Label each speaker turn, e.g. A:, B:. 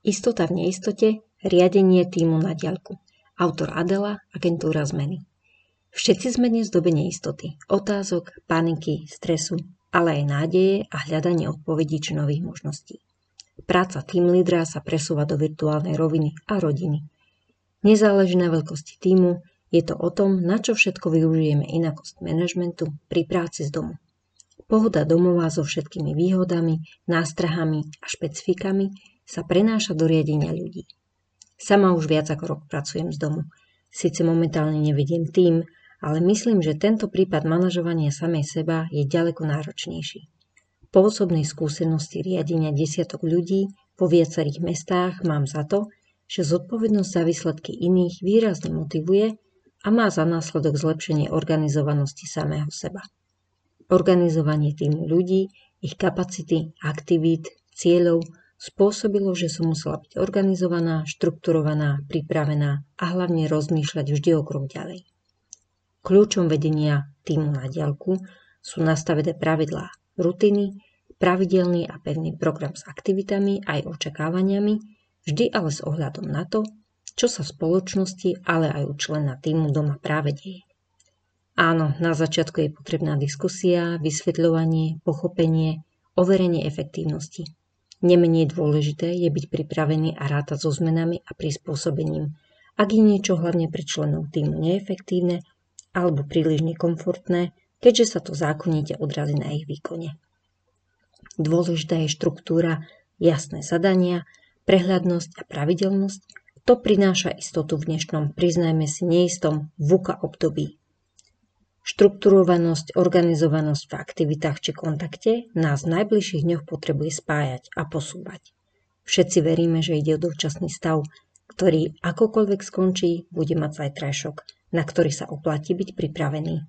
A: Istota v neistote, riadenie týmu na diaľku. Autor Adela, agentúra zmeny. Všetci sme dnes v dobe neistoty, otázok, paniky, stresu, ale aj nádeje a hľadanie odpovedí či nových možností. Práca tým lídra sa presúva do virtuálnej roviny a rodiny. Nezáleží na veľkosti týmu, je to o tom, na čo všetko využijeme inakosť manažmentu pri práci z domu. Pohoda domová so všetkými výhodami, nástrahami a špecifikami sa prenáša do riadenia ľudí. Sama už viac ako rok pracujem z domu. Sice momentálne nevediem tým, ale myslím, že tento prípad manažovania samej seba je ďaleko náročnejší. Po osobnej skúsenosti riadenia desiatok ľudí po viacerých mestách mám za to, že zodpovednosť za výsledky iných výrazne motivuje a má za následok zlepšenie organizovanosti samého seba. Organizovanie týmu ľudí, ich kapacity, aktivít, cieľov spôsobilo, že som musela byť organizovaná, štrukturovaná, pripravená a hlavne rozmýšľať vždy o krok ďalej. Kľúčom vedenia týmu na diaľku sú nastavené pravidlá, rutiny, pravidelný a pevný program s aktivitami aj očakávaniami, vždy ale s ohľadom na to, čo sa v spoločnosti, ale aj u člena týmu doma práve deje. Áno, na začiatku je potrebná diskusia, vysvetľovanie, pochopenie, overenie efektívnosti – Nemenej dôležité je byť pripravený a rátať so zmenami a prispôsobením. Ak je niečo hlavne pre členov týmu neefektívne alebo príliš nekomfortné, keďže sa to zákonite odrazí na ich výkone. Dôležitá je štruktúra, jasné zadania, prehľadnosť a pravidelnosť. To prináša istotu v dnešnom, priznajme si, neistom VUKA období. Štrukturovanosť, organizovanosť v aktivitách či kontakte nás v najbližších dňoch potrebuje spájať a posúvať. Všetci veríme, že ide o dočasný stav, ktorý akokoľvek skončí, bude mať zajtrajšok, na ktorý sa oplatí byť pripravený.